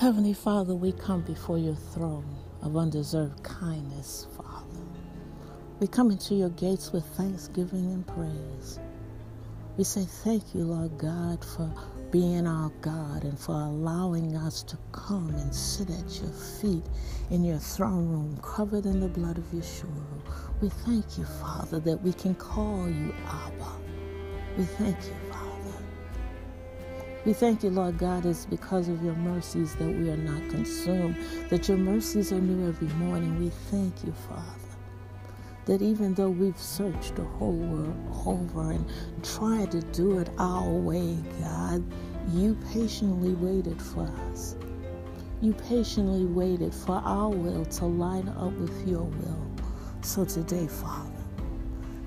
Heavenly Father, we come before your throne of undeserved kindness, Father. We come into your gates with thanksgiving and praise. We say thank you, Lord God, for being our God and for allowing us to come and sit at your feet in your throne room, covered in the blood of Yeshua. We thank you, Father, that we can call you Abba. We thank you. We thank you, Lord God, it's because of your mercies that we are not consumed, that your mercies are new every morning. We thank you, Father that even though we've searched the whole world over and tried to do it our way, God, you patiently waited for us. You patiently waited for our will to line up with your will. So today, Father,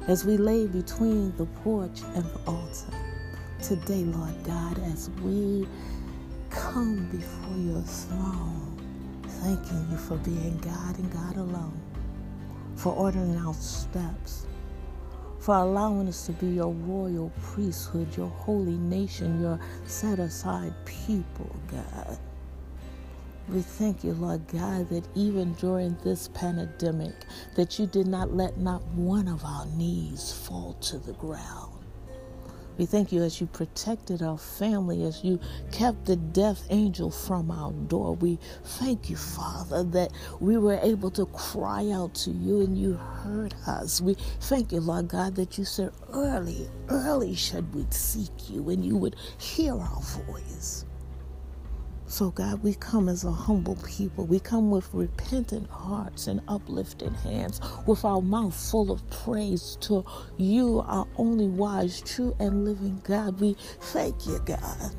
as we lay between the porch and the altar, today, Lord God, as we come before your throne, thanking you for being God and God alone, for ordering our steps, for allowing us to be your royal priesthood, your holy nation, your set aside people, God. We thank you, Lord God, that even during this pandemic, that you did not let not one of our knees fall to the ground. We thank you as you protected our family, as you kept the death angel from our door. We thank you, Father, that we were able to cry out to you and you heard us. We thank you, Lord God, that you said early, early should we seek you and you would hear our voice. So, God, we come as a humble people. We come with repentant hearts and uplifted hands, with our mouth full of praise to you, our only wise, true, and living God. We thank you, God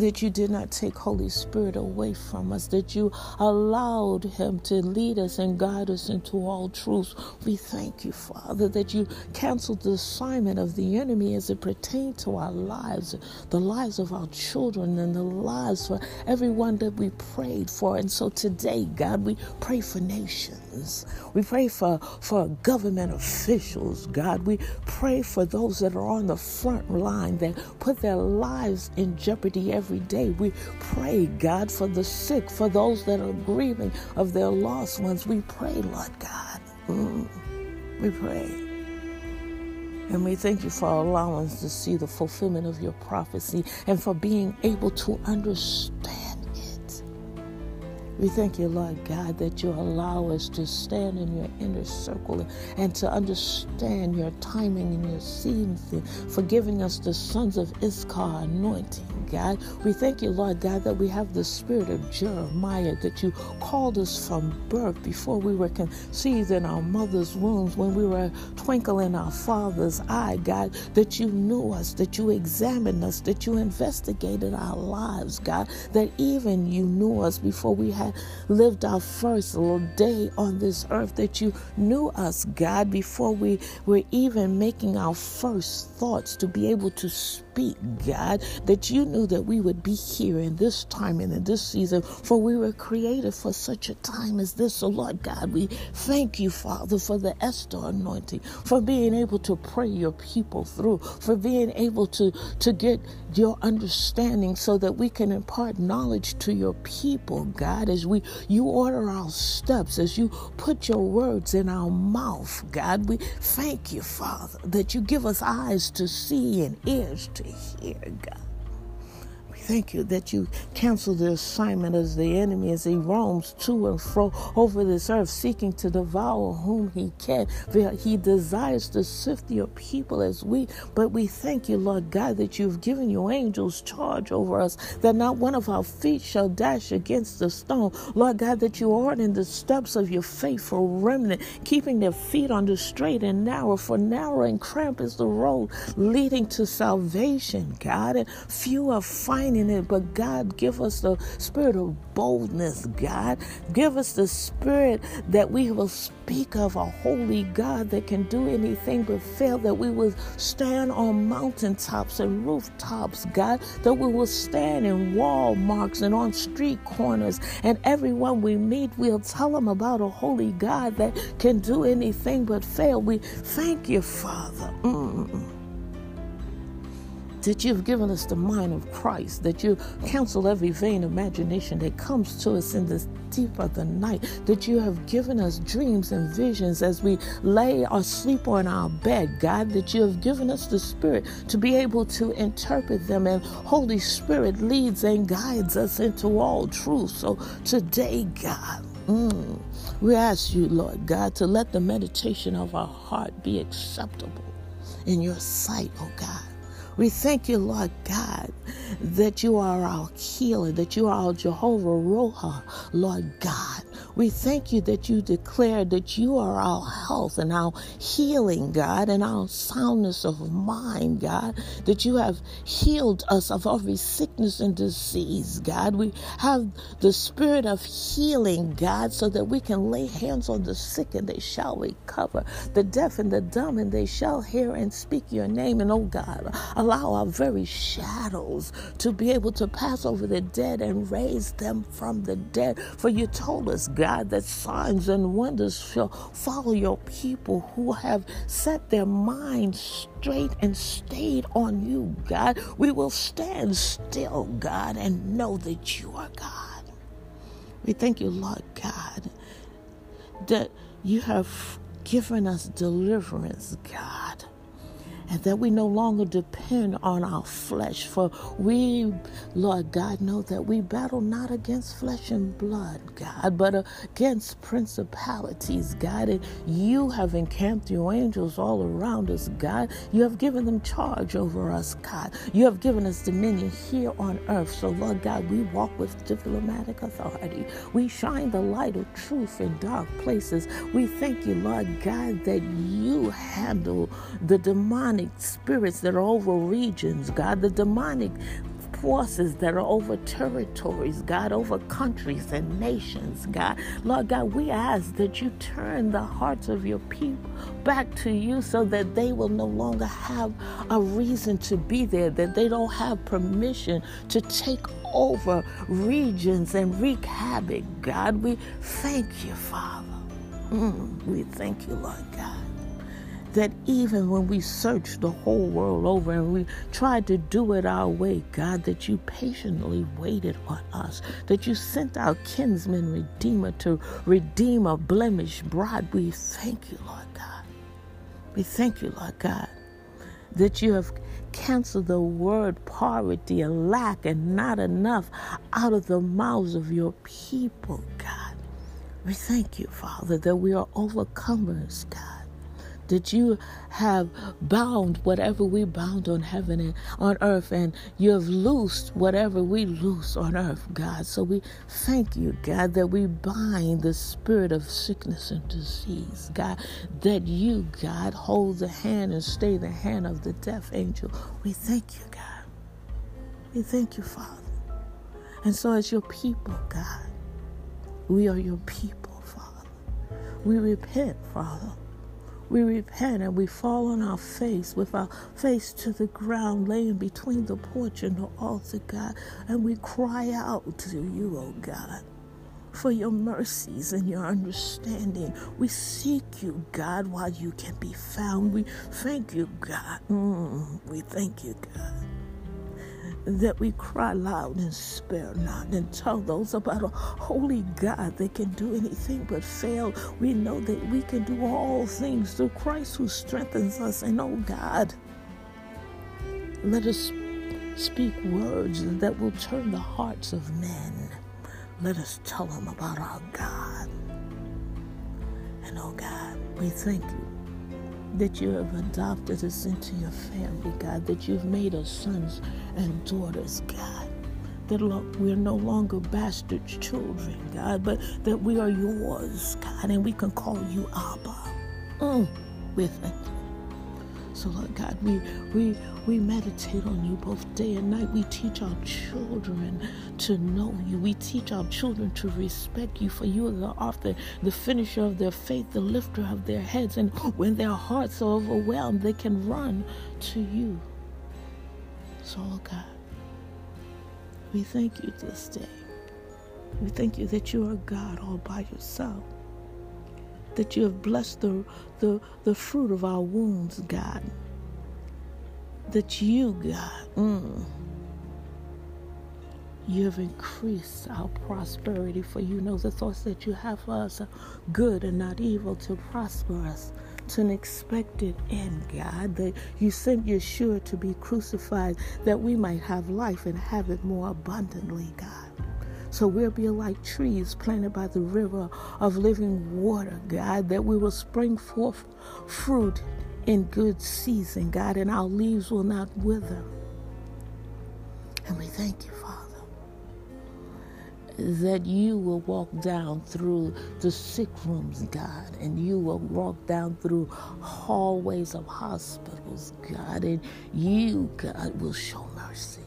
that you did not take Holy Spirit away from us, that you allowed him to lead us and guide us into all truth. We thank you, Father, that you canceled the assignment of the enemy as it pertained to our lives, the lives of our children, and the lives for everyone that we prayed for. And so today, God, we pray for nations. We pray for, for government officials, God. We pray for those that are on the front line that put their lives in jeopardy every day. We pray, God, for the sick, for those that are grieving of their lost ones. We pray, Lord God. Mm. We pray. And we thank you for allowing us to see the fulfillment of your prophecy and for being able to understand we thank you, Lord God, that you allow us to stand in your inner circle and to understand your timing and your season for giving us the sons of Issachar anointing, God. We thank you, Lord God, that we have the spirit of Jeremiah, that you called us from birth before we were conceived in our mother's wombs, when we were a twinkle in our father's eye, God, that you knew us, that you examined us, that you investigated our lives, God, that even you knew us before we had lived our first little day on this earth, that you knew us, God, before we were even making our first thoughts to be able to speak, God, that you knew that we would be here in this time and in this season, for we were created for such a time as this. So, Lord God, we thank you, Father, for the Esther anointing, for being able to pray your people through, for being able to, to get your understanding so that we can impart knowledge to your people, God, as we you order our steps, as you put your words in our mouth, God. We thank you, Father, that you give us eyes to see and ears to hear, God thank you that you cancel the assignment as the enemy as he roams to and fro over this earth, seeking to devour whom he can. He desires to sift your people as we, but we thank you, Lord God, that you've given your angels charge over us, that not one of our feet shall dash against the stone. Lord God, that you are in the steps of your faithful remnant, keeping their feet on the straight and narrow, for narrow and cramped is the road leading to salvation, God, and few are finding in it, but God, give us the spirit of boldness, God. Give us the spirit that we will speak of a holy God that can do anything but fail, that we will stand on mountaintops and rooftops, God, that we will stand in Walmarts and on street corners, and everyone we meet, we'll tell them about a holy God that can do anything but fail. We thank you, Father. Mm. That you've given us the mind of Christ, that you counsel every vain imagination that comes to us in this deep of the night, that you have given us dreams and visions as we lay or sleep on our bed, God, that you have given us the Spirit to be able to interpret them, and Holy Spirit leads and guides us into all truth. So today, God, mm, we ask you, Lord God, to let the meditation of our heart be acceptable in your sight, oh God. We thank you, Lord God, that you are our healer, that you are our Jehovah Rapha, Lord God. We thank you that you declare that you are our health and our healing, God, and our soundness of mind, God, that you have healed us of every sickness and disease, God. We have the spirit of healing, God, so that we can lay hands on the sick and they shall recover, the deaf and the dumb and they shall hear and speak your name. And oh God, allow our very shadows to be able to pass over the dead and raise them from the dead. For you told us, God, that signs and wonders shall follow your people who have set their minds straight and stayed on you, God. We will stand still, God, and know that you are God. We thank you, Lord God, that you have given us deliverance, God and that we no longer depend on our flesh. For we, Lord God, know that we battle not against flesh and blood, God, but against principalities, God. And you have encamped your angels all around us, God. You have given them charge over us, God. You have given us dominion here on earth. So, Lord God, we walk with diplomatic authority. We shine the light of truth in dark places. We thank you, Lord God, that you handle the demonic demonic spirits that are over regions, God, the demonic forces that are over territories, God, over countries and nations, God. Lord God, we ask that you turn the hearts of your people back to you so that they will no longer have a reason to be there, that they don't have permission to take over regions and wreak havoc, God. We thank you, Father. Mm, we thank you, Lord God that even when we searched the whole world over and we tried to do it our way, God, that you patiently waited on us, that you sent our kinsman redeemer to redeem a blemished bride. We thank you, Lord God. We thank you, Lord God, that you have canceled the word poverty and lack and not enough out of the mouths of your people, God. We thank you, Father, that we are overcomers, God that you have bound whatever we bound on heaven and on earth, and you have loosed whatever we loose on earth, God. So we thank you, God, that we bind the spirit of sickness and disease, God, that you, God, hold the hand and stay the hand of the deaf angel. We thank you, God. We thank you, Father. And so, as your people, God, we are your people, Father. We repent, Father, we repent and we fall on our face with our face to the ground, laying between the porch and the altar, God, and we cry out to you, oh God for your mercies and your understanding. We seek you, God, while you can be found. We thank you, God. Mm, we thank you, God that we cry loud and spare not and tell those about a holy God that can do anything but fail. We know that we can do all things through Christ who strengthens us. And oh God, let us speak words that will turn the hearts of men. Let us tell them about our God. And oh God, we thank you that you have adopted us into your family, God, that you've made us sons and daughters, God. That we're no longer bastard children, God, but that we are yours, God, and we can call you Abba. Mm, we thank you. So, Lord God, we, we, we meditate on you both day and night. We teach our children to know you. We teach our children to respect you, for you are the author, the finisher of their faith, the lifter of their heads. And when their hearts are overwhelmed, they can run to you. So, Lord God, we thank you this day. We thank you that you are God all by yourself that you have blessed the, the, the fruit of our wombs, God. that you, God, mm, you have increased our prosperity, for you know the thoughts that you have for us are good and not evil to prosper us to an expected end, God, that you sent Yeshua to be crucified that we might have life and have it more abundantly, God. So we'll be like trees planted by the river of living water, God, that we will spring forth fruit in good season, God, and our leaves will not wither. And we thank you, Father that you will walk down through the sick rooms, God, and you will walk down through hallways of hospitals, God, and you, God, will show mercy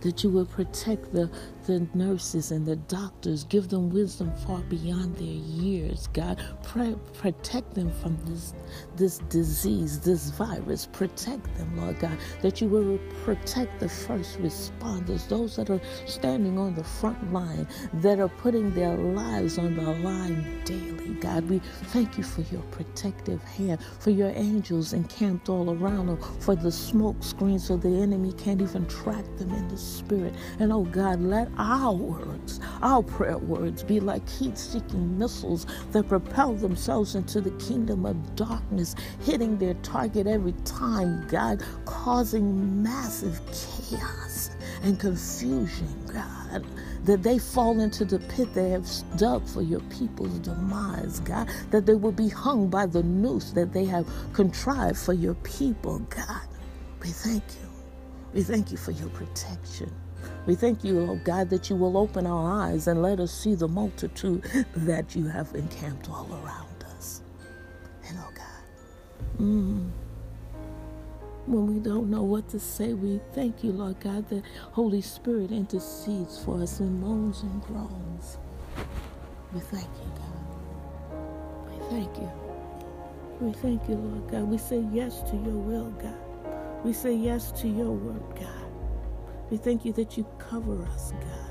that you will protect the, the nurses and the doctors, give them wisdom far beyond their years, God. Pray, protect them from this, this disease, this virus. Protect them, Lord God, that you will protect the first responders, those that are standing on the front line, that are putting their lives on the line daily, God. We thank you for your protective hand, for your angels encamped all around them, for the smoke screen so the enemy can't even track them in the spirit. And oh God, let our words, our prayer words, be like heat seeking missiles that propel themselves into the kingdom of darkness, hitting their target every time, God, causing massive chaos and confusion, God that they fall into the pit they have dug for your people's demise, God, that they will be hung by the noose that they have contrived for your people, God. We thank you. We thank you for your protection. We thank you, oh God, that you will open our eyes and let us see the multitude that you have encamped all around us. And oh God, mm, when we don't know what to say, we thank you, Lord God, that Holy Spirit intercedes for us in moans and groans. We thank you, God. We thank you. We thank you, Lord God. We say yes to your will, God. We say yes to your word, God. We thank you that you cover us, God.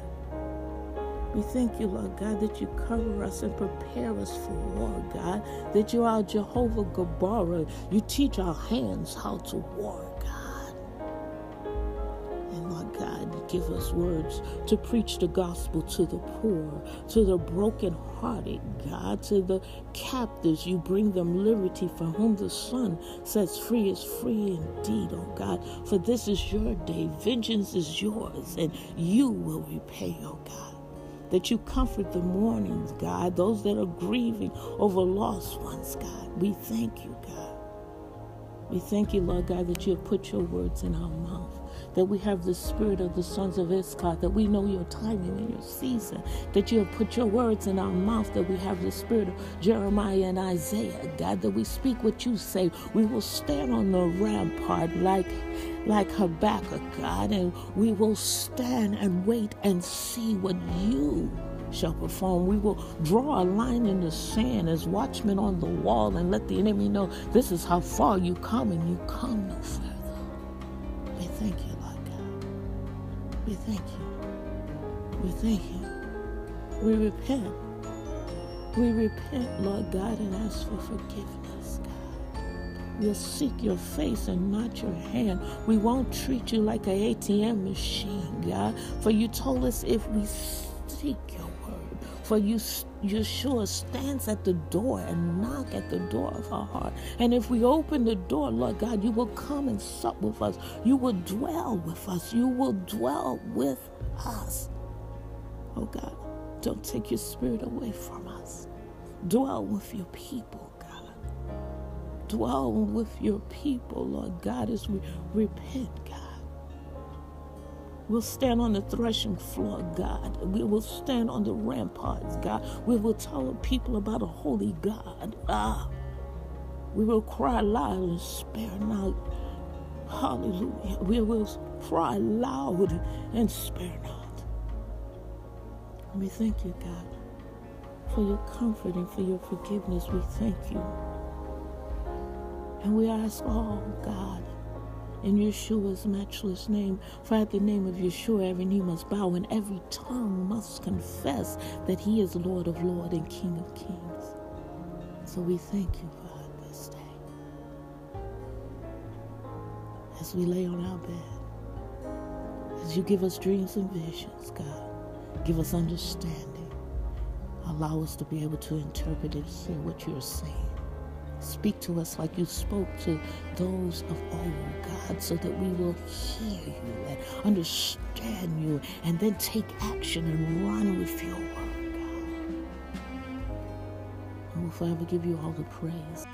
We thank you, Lord God, that you cover us and prepare us for war, God. That you are Jehovah Gabara. You teach our hands how to war, give us words to preach the gospel to the poor, to the brokenhearted, God, to the captives. You bring them liberty for whom the Son sets free is free indeed, oh God. For this is your day. Vengeance is yours, and you will repay, oh God. That you comfort the mournings, God, those that are grieving over lost ones, God. We thank you, God. We thank you, Lord God, that you have put your words in our mouth that we have the spirit of the sons of Issachar, that we know your timing and your season, that you have put your words in our mouth, that we have the spirit of Jeremiah and Isaiah, God, that we speak what you say. We will stand on the rampart like like Habakkuk, God, and we will stand and wait and see what you shall perform. We will draw a line in the sand as watchmen on the wall and let the enemy know this is how far you come and you come no further. We thank you. We thank you. We thank you. We repent. We repent, Lord God, and ask for forgiveness, God. We'll seek your face and not your hand. We won't treat you like an ATM machine, God. For you told us if we seek your for you Yeshua stands at the door and knock at the door of our heart. And if we open the door, Lord God, you will come and sup with us. You will dwell with us. You will dwell with us. Oh God, don't take your spirit away from us. Dwell with your people, God. Dwell with your people, Lord God, as we repent, God. We'll stand on the threshing floor, God. We will stand on the ramparts, God. We will tell people about a holy God. Ah. We will cry loud and spare not. Hallelujah. We will cry loud and spare not. we thank you, God, for your comfort and for your forgiveness. We thank you. And we ask all, God, in Yeshua's matchless name. For at the name of Yeshua, every knee must bow and every tongue must confess that he is Lord of Lords and King of Kings. So we thank you, God, this day. as we lay on our bed, as you give us dreams and visions, God, give us understanding. Allow us to be able to interpret and hear what you're saying. Speak to us like you spoke to those of old, God, so that we will hear you and understand you and then take action and run with your word, God. And we'll forever give you all the praise.